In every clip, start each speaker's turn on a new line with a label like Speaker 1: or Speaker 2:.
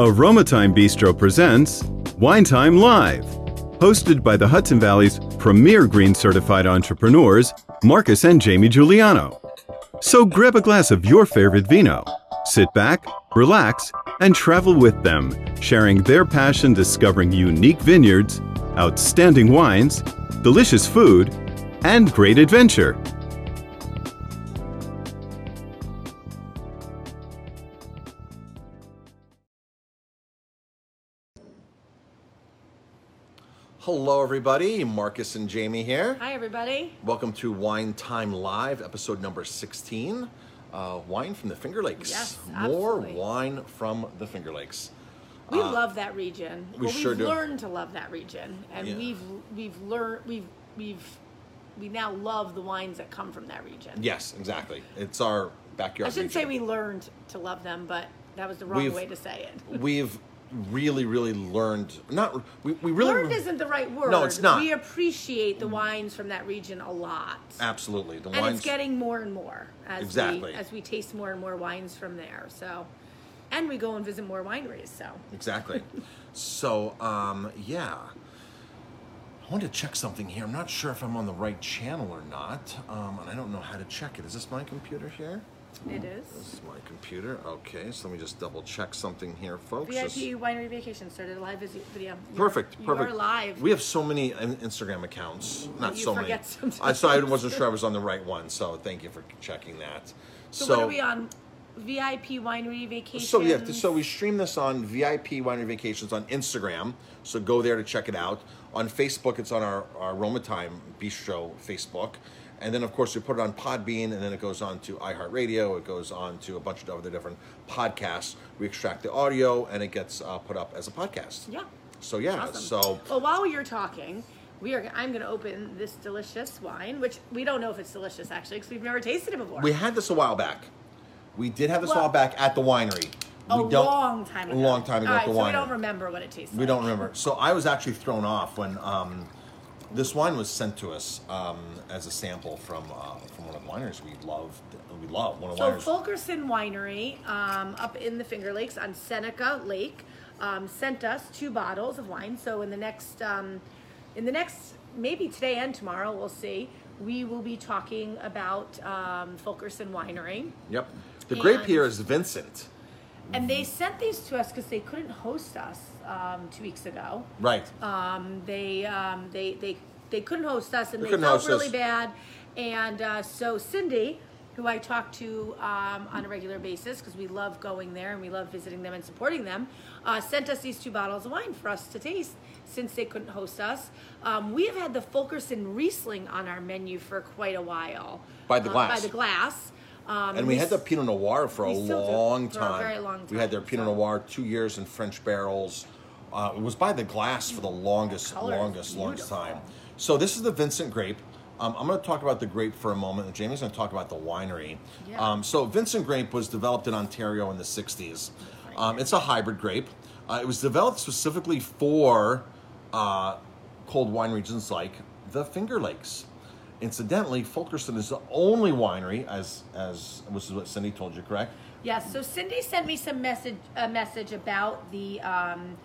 Speaker 1: Aroma Thyme Bistro presents Wine Time Live, hosted by the Hudson Valley's premier green certified entrepreneurs, Marcus and Jamie Guiliano. So grab a glass of your favorite vino, sit back, relax, and travel with them, sharing their passion discovering unique vineyards, outstanding wines, delicious food, and great adventure.
Speaker 2: Hello, everybody. Marcus and Jamie here.
Speaker 3: Hi, everybody.
Speaker 2: Welcome to Wine Time Live, episode number 16. Uh, wine from the Finger Lakes.
Speaker 3: Yes,
Speaker 2: More
Speaker 3: absolutely.
Speaker 2: wine from the Finger Lakes.
Speaker 3: We love that region.
Speaker 2: Uh, we
Speaker 3: well,
Speaker 2: sure
Speaker 3: we've
Speaker 2: do.
Speaker 3: learned to love that region, and
Speaker 2: Yeah.
Speaker 3: we've we've learned we've we've we now love the wines that come from that region.
Speaker 2: Yes, exactly. It's our backyard.
Speaker 3: I shouldn't say
Speaker 2: region.
Speaker 3: we learned to love them, but that was the wrong
Speaker 2: We've-
Speaker 3: way to say it.
Speaker 2: We've really, really learned. Not we, we really
Speaker 3: Learned isn't the right word.
Speaker 2: No, it's not.
Speaker 3: We appreciate the wines from that region a lot,
Speaker 2: absolutely the
Speaker 3: and
Speaker 2: wines.
Speaker 3: it's getting more and more as
Speaker 2: Exactly.
Speaker 3: we as we taste more and more wines from there. So, and we go and visit more wineries. So,
Speaker 2: Exactly. so, um, yeah. I want to check something here. I'm not sure if I'm on the right channel or not, um, and I don't know how to check it. Is this my computer here?
Speaker 3: It is.
Speaker 2: This is my computer. Okay, so let me just double check something here, folks. Just-
Speaker 3: VIP winery vacation started a live video. You're-
Speaker 2: Perfect,
Speaker 3: You
Speaker 2: perfect.
Speaker 3: are live.
Speaker 2: We have so many in- Instagram accounts. Not
Speaker 3: You
Speaker 2: so many.
Speaker 3: sometimes.
Speaker 2: I so I wasn't sure I was on the right one. So thank you for checking that.
Speaker 3: so, what are we on? VIP winery vacation.
Speaker 2: So yeah, so we stream this on VIP Winery Vacations on Instagram. So go there to check it out. On Facebook, it's on our, our Roma Time Bistro Facebook. And then, of course, we put it on Podbean, and then it goes on to iHeartRadio. It goes on to a bunch of other different podcasts. We extract the audio, and it gets uh, put up as a podcast.
Speaker 3: Yeah.
Speaker 2: So yeah,
Speaker 3: Awesome.
Speaker 2: so
Speaker 3: Well, while you're talking, we are. I'm going to open this delicious wine, which we don't know if it's delicious actually, because we've never tasted it before.
Speaker 2: we had this a while back. We did have this a while back at the winery.
Speaker 3: a
Speaker 2: we don't,
Speaker 3: long time ago.
Speaker 2: A long time ago
Speaker 3: All
Speaker 2: at
Speaker 3: right,
Speaker 2: the
Speaker 3: so
Speaker 2: winery.
Speaker 3: we don't remember what it tastes
Speaker 2: We
Speaker 3: like.
Speaker 2: don't remember. So I was actually thrown off when um, this wine was sent to us um, as a sample from uh, from one of the wineries we love. We love one of the
Speaker 3: So
Speaker 2: wineries.
Speaker 3: Fulkerson Winery, um, up in the Finger Lakes on Seneca Lake, um, sent us two bottles of wine. So in the next, um, in the next, maybe today and tomorrow, we'll see. We will be talking about um, Fulkerson Winery,
Speaker 2: yep. The grape here is Vincent.
Speaker 3: and they sent these to us because they couldn't host us um, two weeks ago.
Speaker 2: Right.
Speaker 3: Um, they, um, they, they, they couldn't host us, and
Speaker 2: They
Speaker 3: they,
Speaker 2: couldn't
Speaker 3: felt
Speaker 2: host
Speaker 3: really
Speaker 2: us.
Speaker 3: bad. And uh, so Cindy, who I talk to um, on a regular basis because we love going there and we love visiting them and supporting them, uh, sent us these two bottles of wine for us to taste since they couldn't host us. Um, we have had the Fulkerson Riesling on our menu for quite a while.
Speaker 2: By the
Speaker 3: Uh,
Speaker 2: glass.
Speaker 3: by the glass. Um,
Speaker 2: and we had the Pinot Noir for a
Speaker 3: we still do,
Speaker 2: long
Speaker 3: for a
Speaker 2: time.
Speaker 3: very long
Speaker 2: We had their Pinot
Speaker 3: so-
Speaker 2: Noir two years in French barrels. Uh, it was by the glass for the longest,
Speaker 3: is
Speaker 2: longest, longest time. So this is the Vincent grape. Um, I'm going to talk about the grape for a moment, and Jamie's going to talk about the winery.
Speaker 3: Yeah.
Speaker 2: Um, so Vincent grape was developed in Ontario in the 60s. Um, it's a hybrid grape. Uh, it was developed specifically for uh, cold wine regions like the Finger Lakes. Incidentally, Fulkerson is the only winery, as as which is what Cindy told you, correct?
Speaker 3: Yes. So Cindy sent me some message a message about the um,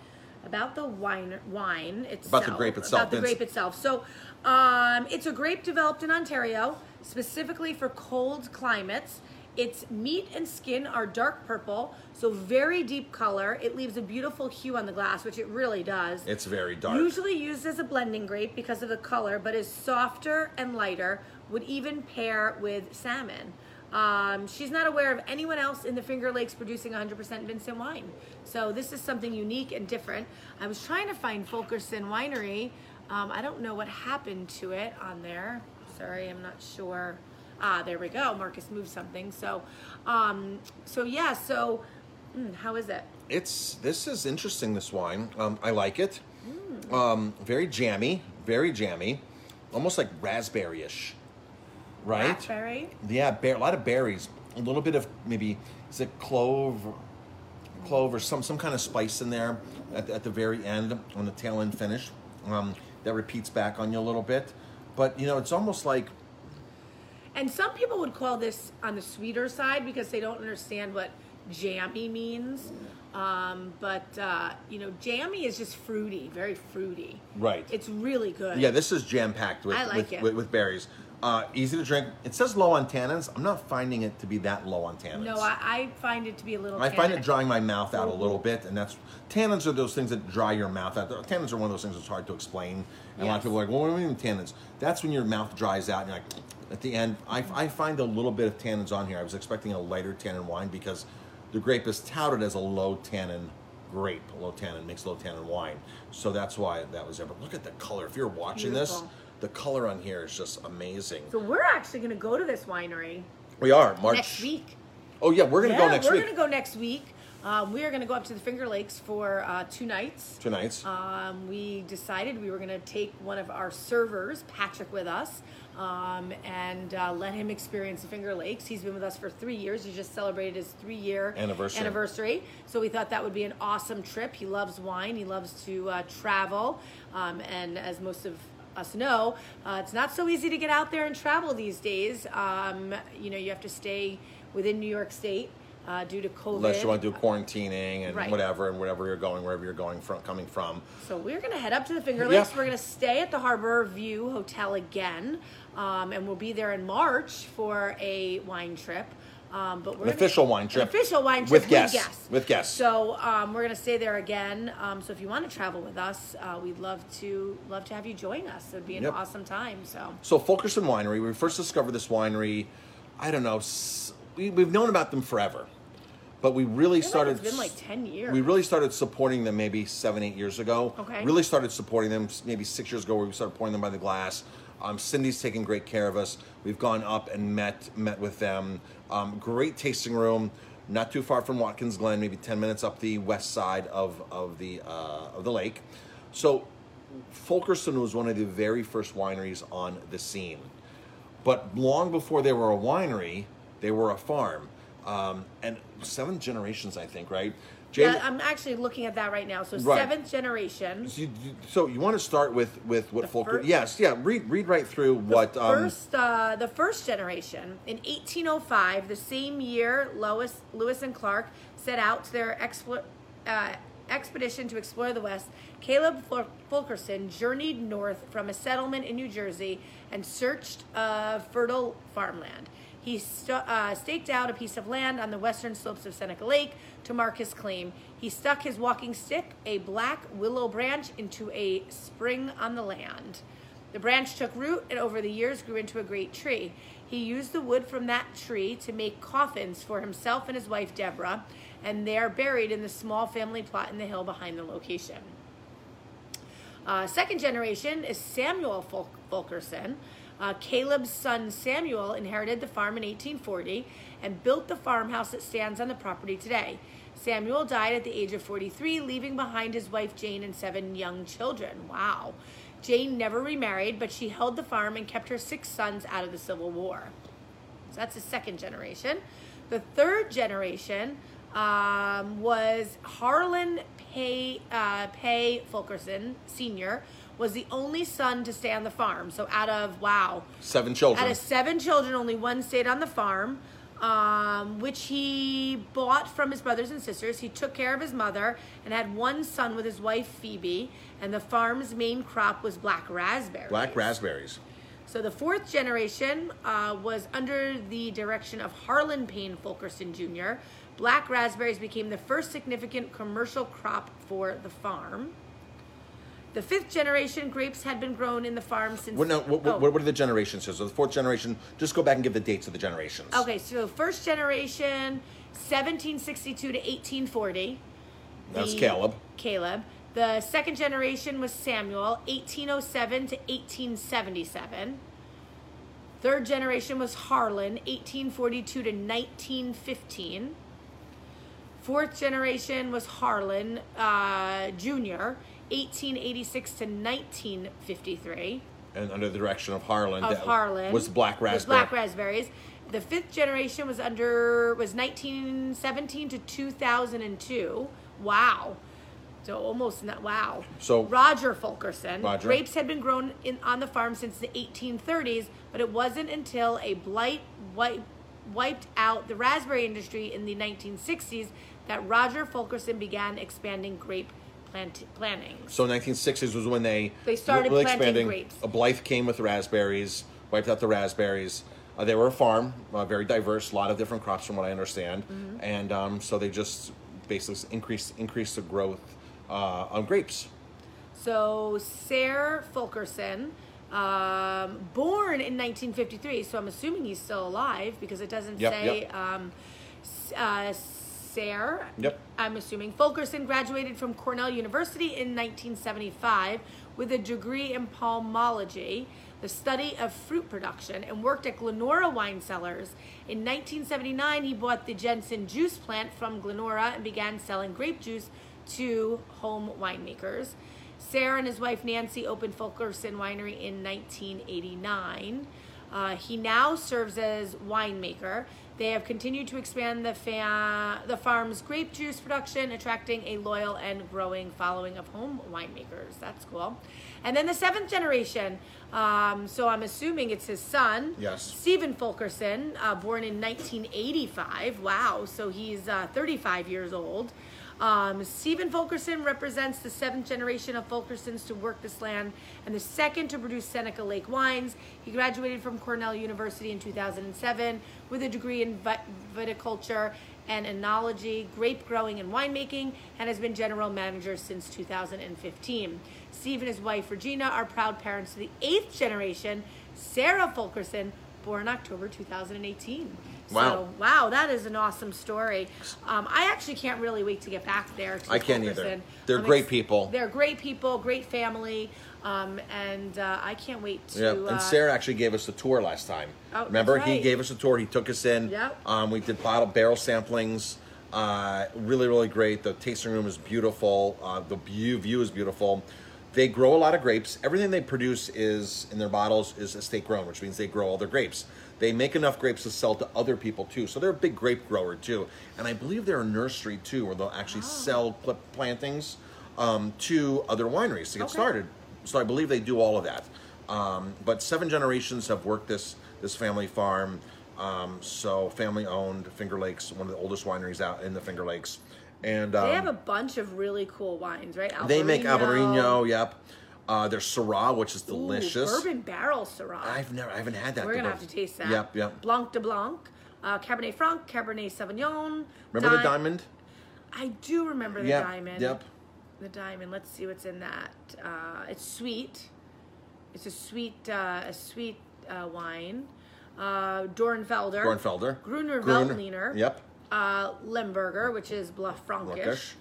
Speaker 3: about the wine wine itself.
Speaker 2: About the grape itself,
Speaker 3: About the grape itself. So um, it's a grape developed in Ontario specifically for cold climates. Its meat and skin are dark purple, so very deep color. It leaves a beautiful hue on the glass, which it really does.
Speaker 2: It's very dark.
Speaker 3: Usually used as a blending grape because of the color, but is softer and lighter. Would even pair with salmon. Um, she's not aware of anyone else in the Finger Lakes producing 100% Vincent wine. So this is something unique and different. I was trying to find Fulkerson Winery. Um, I don't know what happened to it on there. Sorry, I'm not sure. Ah, there we go. Marcus moved something. So, um, so yeah. So, mm, how is it?
Speaker 2: It's this is interesting. This wine, um, I like it.
Speaker 3: Mm.
Speaker 2: Um, very jammy, very jammy, almost like raspberry-ish, right?
Speaker 3: Raspberry.
Speaker 2: Yeah, bear, a lot of berries. A little bit of maybe is it clove, clove or some some kind of spice in there at, at the very end on the tail end finish. Um, that repeats back on you a little bit, but you know it's almost like
Speaker 3: And some people would call this on the sweeter side because they don't understand what jammy means. Um, but uh, you know, jammy is just fruity, very fruity.
Speaker 2: Right.
Speaker 3: It's really good.
Speaker 2: Yeah, this is jam packed with,
Speaker 3: like
Speaker 2: with, with with berries. Uh, easy to drink. It says low on tannins. I'm not finding it to be that low on tannins.
Speaker 3: No, I, I find it to be a little.
Speaker 2: I find it drying my mouth out a little bit, and that's tannins are those things that dry your mouth out. Tannins are one of those things that's hard to explain. And a lot of people are like, "Well, what do you mean tannins?" That's when your mouth dries out, and you're like, at the end, I, I find a little bit of tannins on here. I was expecting a lighter tannin wine because the grape is touted as a low tannin grape. Low tannin makes low tannin wine, so that's why that was there. But look at the color. If you're watching this,
Speaker 3: Beautiful.
Speaker 2: The color on here is just amazing.
Speaker 3: So we're actually going to go to this winery
Speaker 2: We are March
Speaker 3: next week.
Speaker 2: Oh yeah, we're gonna
Speaker 3: yeah,
Speaker 2: go next week.
Speaker 3: we're going to go next week. Um, we are going to go up to the Finger Lakes for uh, two nights.
Speaker 2: Two nights.
Speaker 3: Um, we decided we were going to take one of our servers, Patrick, with us um, and uh, let him experience the Finger Lakes. He's been with us for three years. He just celebrated his three year
Speaker 2: Anniversary.
Speaker 3: anniversary. So we thought that would be an awesome trip. He loves wine, he loves to uh, travel. Um, and as most of us know, uh, it's not so easy to get out there and travel these days. Um, you know, you have to stay within New York State uh, due to COVID.
Speaker 2: Unless you want to do quarantining and
Speaker 3: Right.
Speaker 2: whatever, and wherever you're going, wherever you're going from, coming from.
Speaker 3: So we're gonna head up to the Finger
Speaker 2: Yeah.
Speaker 3: Lakes. We're gonna stay at the Harbor View Hotel again, um, and we'll be there in March for a wine trip. Um, but we're
Speaker 2: An official wine trip.
Speaker 3: An official wine trip
Speaker 2: With guests. With guests.
Speaker 3: So um, we're gonna stay there again. Um, so if you want to travel with us, uh, we'd love to love to have you join us. It would be an
Speaker 2: Yep.
Speaker 3: awesome time. So
Speaker 2: So Fulkerson Winery, we first discovered this winery. I don't know. We, we've known about them forever, but we really
Speaker 3: feel like
Speaker 2: started.
Speaker 3: it's been like ten years.
Speaker 2: We really started supporting them maybe seven, eight years ago.
Speaker 3: Okay.
Speaker 2: Really started supporting them maybe six years ago, where we started pouring them by the glass. Um, Cindy's taking great care of us. We've gone up and met met with them. Um, great tasting room, not too far from Watkins Glen, maybe ten minutes up the west side of of the uh, of the lake. So, Fulkerson was one of the very first wineries on the scene. But long before they were a winery, they were a farm. Um, and seven generations, I think, right? Jamie-
Speaker 3: yeah, I'm actually looking at that right now. So
Speaker 2: Right.
Speaker 3: seventh generation.
Speaker 2: so you, you- so you want to start with with what
Speaker 3: The
Speaker 2: Fulker?
Speaker 3: fir-
Speaker 2: yes, yeah. Read read right through what. Um,
Speaker 3: First, uh, the first generation in 1805, the same year Lois, Lewis and Clark set out to their explo- uh, expedition to explore the West. Caleb Ful- Fulkerson journeyed north from a settlement in New Jersey and searched uh, fertile farmland. He stu- uh, staked out a piece of land on the western slopes of Seneca Lake to mark his claim. He stuck his walking stick, a black willow branch, into a spring on the land. The branch took root and over the years grew into a great tree. He used the wood from that tree to make coffins for himself and his wife Deborah, and they are buried in the small family plot in the hill behind the location. Uh, second generation is Samuel Ful- Fulkerson. Uh, Caleb's son Samuel inherited the farm in 1840 and built the farmhouse that stands on the property today. Samuel died at the age of 43, leaving behind his wife Jane and seven young children. Wow. Jane never remarried, but she held the farm and kept her six sons out of the Civil War. So that's the second generation. The third generation um, was Harlan Pay, uh, Pay Fulkerson Sr. was the only son to stay on the farm. So out of, wow,
Speaker 2: seven children.
Speaker 3: out of seven children, only one stayed on the farm, um, which he bought from his brothers and sisters. He took care of his mother and had one son with his wife Phoebe. And the farm's main crop was black raspberries.
Speaker 2: Black raspberries.
Speaker 3: So the fourth generation uh, was under the direction of Harlan Payne Fulkerson Jr. Black raspberries became the first significant commercial crop for the farm. The fifth generation grapes had been grown in the farm since.
Speaker 2: What, no, what,
Speaker 3: oh.
Speaker 2: what, what are the generations? So the fourth generation. Just go back and give the dates of the generations.
Speaker 3: Okay, so first generation, 1762 to 1840.
Speaker 2: That's Caleb.
Speaker 3: Caleb. The second generation was Samuel, 1807 to 1877. Third generation was Harlan, 1842 to 1915. Fourth generation was Harlan uh, Jr., 1886 to 1953
Speaker 2: And under the direction of Harlan.
Speaker 3: of
Speaker 2: that
Speaker 3: Harlan
Speaker 2: Was black
Speaker 3: was
Speaker 2: raspberry.
Speaker 3: black raspberries. The fifth generation was under was 1917 to 2002. Wow. So almost not wow.
Speaker 2: So-
Speaker 3: Roger Fulkerson.
Speaker 2: Roger.
Speaker 3: Grapes had been grown in on the farm since the 1830s, but it wasn't until a blight wipe, wiped out the raspberry industry in the 1960s that Roger Fulkerson began expanding grape plant- plantings.
Speaker 2: So 1960s was when they
Speaker 3: They started
Speaker 2: really
Speaker 3: planting
Speaker 2: expanding.
Speaker 3: grapes.
Speaker 2: A blight came with raspberries, wiped out the raspberries. Uh, they were a farm, uh, very diverse, a lot of different crops from what I understand,
Speaker 3: Mm-hmm.
Speaker 2: and um, so they just basically increased increased the growth uh, on grapes.
Speaker 3: So Sayre Fulkerson, um, born in 1953, so I'm assuming he's still alive because it doesn't
Speaker 2: Yep,
Speaker 3: say
Speaker 2: yep.
Speaker 3: um, S- uh, Sayre.
Speaker 2: Yep.
Speaker 3: I'm assuming Fulkerson graduated from Cornell University in 1975 with a degree in pomology, the study of fruit production, and worked at Glenora Wine Cellars. In 1979, he bought the Jensen juice plant from Glenora and began selling grape juice to home winemakers. Sayre and his wife Nancy opened Fulkerson Winery in 1989. Uh, he now serves as winemaker. They have continued to expand the fa- the farm's grape juice production, attracting a loyal and growing following of home winemakers. That's cool. And then the seventh generation. Um, so I'm assuming it's his son,
Speaker 2: Yes.
Speaker 3: Stephen Fulkerson, uh, born in 1985. Wow, so he's uh, 35 years old. Um, Stephen Fulkerson represents the seventh generation of Fulkersons to work this land and the second to produce Seneca Lake wines. He graduated from Cornell University in 2007 with a degree in viticulture and enology, grape growing, and winemaking, and has been general manager since 2015. Steve and his wife Regina are proud parents to the eighth generation, Sarah Fulkerson, born October 2018.
Speaker 2: Wow.
Speaker 3: So, wow, that is an awesome story. Um, I actually can't really wait to get back there. To
Speaker 2: I can't either. They're
Speaker 3: I'm
Speaker 2: great people.
Speaker 3: They're great people, great family, um, and uh, I can't wait to.
Speaker 2: Yeah,
Speaker 3: uh,
Speaker 2: and Sayre actually gave us a tour last time.
Speaker 3: Oh,
Speaker 2: Remember,
Speaker 3: that's
Speaker 2: he gave us a tour. He took us in.
Speaker 3: Yep.
Speaker 2: Um, we did bottle barrel samplings. Uh, really, really great. The tasting room is beautiful. Uh, the view view is beautiful. They grow a lot of grapes. Everything they produce is in their bottles is estate grown, which means they grow all their grapes. They make enough grapes to sell to other people too. So they're a big grape grower too. And I believe they're a nursery too, where they'll actually
Speaker 3: Oh.
Speaker 2: sell pl- plantings um, to other wineries to get
Speaker 3: Okay.
Speaker 2: started. So I believe they do all of that. Um, but seven generations have worked this this family farm. Um, so family owned, Finger Lakes, one of the oldest wineries out in the Finger Lakes, and um,
Speaker 3: They have a bunch of really cool wines, right?
Speaker 2: they make.
Speaker 3: Albarino.
Speaker 2: Yep. Uh, there's Syrah, which is
Speaker 3: Ooh,
Speaker 2: delicious.
Speaker 3: bourbon barrel Syrah.
Speaker 2: I've never, I haven't had that.
Speaker 3: We're gonna have to taste that.
Speaker 2: Yep, yep.
Speaker 3: Blanc de Blanc, uh, Cabernet Franc, Cabernet Sauvignon.
Speaker 2: Remember the diamond?
Speaker 3: I do remember the
Speaker 2: Yep,
Speaker 3: diamond.
Speaker 2: yep.
Speaker 3: The diamond. Let's see what's in that. Uh, it's sweet. It's a sweet, uh, a sweet uh, wine. Uh, Dornfelder.
Speaker 2: Dornfelder.
Speaker 3: Gruner
Speaker 2: Grun-
Speaker 3: Veltliner.
Speaker 2: Yep.
Speaker 3: Uh, Lemberger, which is
Speaker 2: Blaufränkisch.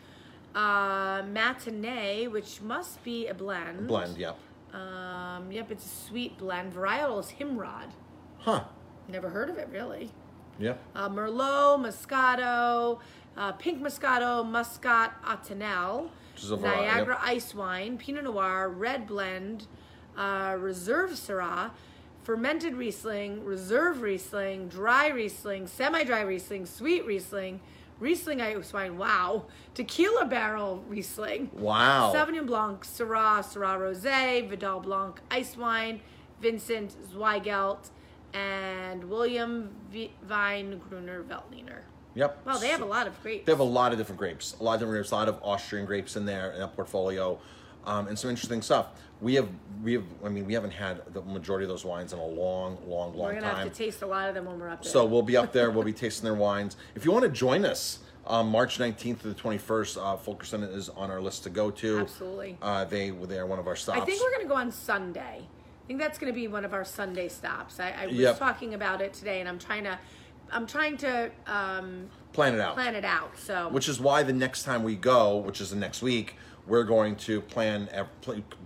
Speaker 3: Uh, Matinee, which must be a blend.
Speaker 2: Blend. Yep.
Speaker 3: Um, yep, it's a sweet blend. Varietal is Himrod.
Speaker 2: Huh.
Speaker 3: Never heard of it really.
Speaker 2: Yep.
Speaker 3: Uh, Merlot, Moscato, uh, Pink Moscato, Muscat
Speaker 2: Ottonel, a
Speaker 3: Niagara
Speaker 2: yep.
Speaker 3: Ice Wine, Pinot Noir, Red Blend, uh, Reserve Syrah, Fermented Riesling, Reserve Riesling, Dry Riesling, Semi-Dry Riesling, Sweet Riesling, Riesling Ice Wine, wow, Tequila Barrel Riesling,
Speaker 2: Wow.
Speaker 3: Sauvignon Blanc, Syrah, Syrah Rosé, Vidal Blanc Ice Wine, Vincent Zweigelt, and William v- Vine Gruner Veltliner.
Speaker 2: Yep.
Speaker 3: Well, they have a lot of grapes.
Speaker 2: They have a lot of different grapes, a lot of different grapes, a lot of Austrian grapes in there in that portfolio, um, and some interesting stuff. We have, we have, I mean, we haven't had the majority of those wines in a long, long, long time.
Speaker 3: We're gonna
Speaker 2: time.
Speaker 3: have to taste a lot of them when we're up there.
Speaker 2: So we'll be up there. We'll be tasting their wines. If you want to join us, um, March 19th to the 21st, uh, Fulkerson is on our list to go to.
Speaker 3: Absolutely.
Speaker 2: Uh, they they are one of our stops.
Speaker 3: I think we're gonna go on Sunday. I think that's gonna be one of our Sunday stops. I, I was
Speaker 2: Yep.
Speaker 3: talking about it today, and I'm trying to, I'm trying to um,
Speaker 2: plan it out.
Speaker 3: plan it out. So
Speaker 2: Which is why the next time we go, which is the next week, we're going to plan,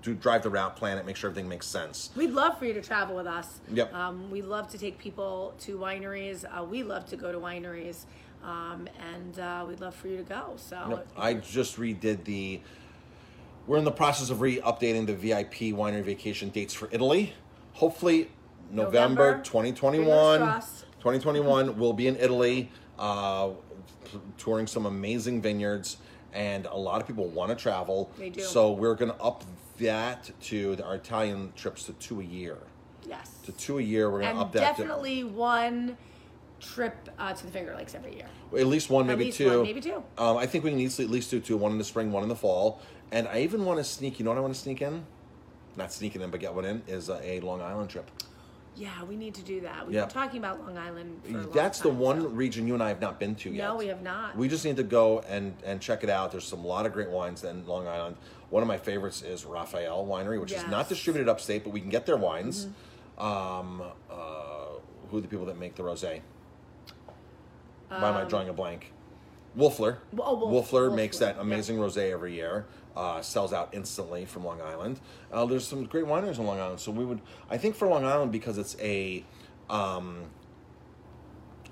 Speaker 2: do drive the route, plan it, make sure everything makes sense.
Speaker 3: We'd love for you to travel with us.
Speaker 2: Yep.
Speaker 3: Um, we love to take people to wineries. Uh, we love to go to wineries, um, and uh, we'd love for you to go. So
Speaker 2: Yep. I just redid the. We're in the process of re-updating the VIP winery vacation dates for Italy. Hopefully, November,
Speaker 3: November.
Speaker 2: 2021. 2021 we'll be in Italy, uh, touring some amazing vineyards, and a lot of people want to travel.
Speaker 3: They do.
Speaker 2: So we're going to up that to the, our Italian trips to two a year.
Speaker 3: yes.
Speaker 2: To two a year, we're going to up that. to-
Speaker 3: definitely one trip uh, to the Finger Lakes every year.
Speaker 2: At least one, maybe
Speaker 3: least
Speaker 2: two.
Speaker 3: one, maybe two.
Speaker 2: Um, I think we can easily at least do two. One in the spring, one in the fall. And I even want to sneak. You know what I want to sneak in? Not sneaking in, but get one in is a, a Long Island trip.
Speaker 3: Yeah, we need to do that. We've been talking about Long Island. For a long
Speaker 2: That's the
Speaker 3: time,
Speaker 2: one
Speaker 3: so-
Speaker 2: region you and I have not been to yet.
Speaker 3: No, we have not.
Speaker 2: We just need to go and and check it out. There's some lot of great wines in Long Island. One of my favorites is Raphael Winery, which is not
Speaker 3: Yes.
Speaker 2: Distributed upstate, but we can get their wines. Um, uh, who are the people that make the rosé? Why am I drawing a blank?
Speaker 3: Wölffer. Oh, Wolf-
Speaker 2: Wölffer makes that
Speaker 3: yeah.
Speaker 2: amazing rosé every year. Uh, sells out instantly from Long Island. Uh, there's some great wineries on Long Island, so we would. I think for Long Island because it's a um,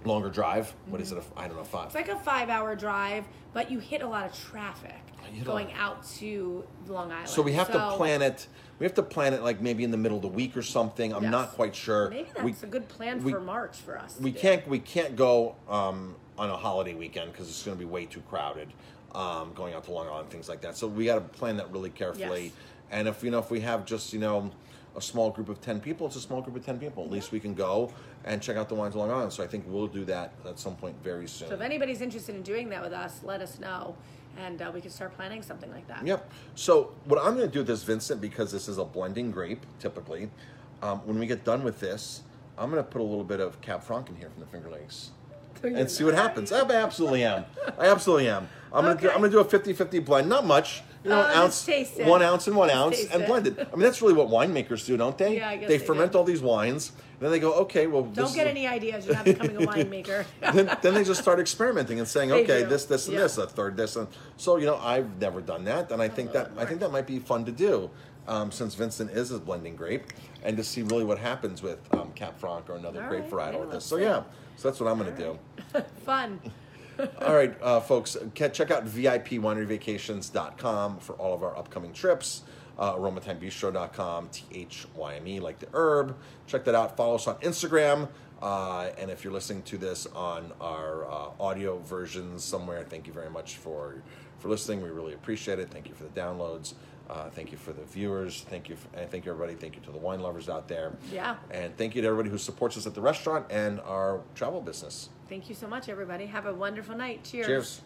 Speaker 2: longer drive. What is it? A, I don't know. Five.
Speaker 3: It's like a five-hour drive, but you hit a lot of traffic
Speaker 2: You
Speaker 3: going out to Long Island.
Speaker 2: So we have to plan it. We have to plan it like maybe in the middle of the week or something. I'm
Speaker 3: Yes.
Speaker 2: not quite sure.
Speaker 3: Maybe that's
Speaker 2: we,
Speaker 3: a good plan
Speaker 2: we-
Speaker 3: for March for us. to
Speaker 2: we
Speaker 3: do.
Speaker 2: can't we can't go um, on a holiday weekend because it's going to be way too crowded. Um, going out to Long Island, things like that. So we got to plan that really carefully.
Speaker 3: Yes.
Speaker 2: And if you know if we have just you know a small group of ten people, it's a small group of ten people. At least we can go and check out the wines of Long Island. So I think we'll do that at some point very soon.
Speaker 3: So if anybody's interested in doing that with us, let us know, and uh, we can start planning something like that.
Speaker 2: Yep. So what I'm going to do with this, Vincent, because this is a blending grape, typically, um, when we get done with this, I'm going to put a little bit of Cab Franc in here from the Finger Lakes. And see what happens. I absolutely am. I absolutely am. I'm gonna do,
Speaker 3: Okay.
Speaker 2: I'm gonna do a 50-50 blend. Not much, you know,
Speaker 3: Oh,
Speaker 2: an ounce, one ounce and one
Speaker 3: Just
Speaker 2: ounce, and
Speaker 3: it.
Speaker 2: blend it. I mean, that's really what winemakers do, don't they?
Speaker 3: Yeah, I guess
Speaker 2: they
Speaker 3: they
Speaker 2: ferment
Speaker 3: do.
Speaker 2: all these wines, and then they go, okay, well,
Speaker 3: Don't get any ideas. You're not becoming a winemaker.
Speaker 2: then, then they just start experimenting and saying, okay, this, this, and
Speaker 3: Yeah.
Speaker 2: this, a third this, and so you know, I've never done that, and I think that I think that might be fun to do, um, since Vincent is a blending grape, and to see really what happens with um, Cab Franc or another
Speaker 3: All
Speaker 2: grape
Speaker 3: right,
Speaker 2: varietal with this. So yeah, so that's what I'm going to do.
Speaker 3: Fun.
Speaker 2: All right, uh, folks, check out VIPWineryVacations.com for all of our upcoming trips. Uh, AromaThymeBistro.com, T H Y M E, like the herb. Check that out. Follow us on Instagram. Uh, and if you're listening to this on our uh, audio versions somewhere, thank you very much for for listening. We really appreciate it. Thank you for the downloads. Uh, thank you for the viewers. Thank you, for, and thank you everybody. Thank you to the wine lovers out there.
Speaker 3: Yeah.
Speaker 2: And thank you to everybody who supports us at the restaurant and our travel business.
Speaker 3: Thank you so much, everybody. Have a wonderful night. Cheers.
Speaker 2: Cheers.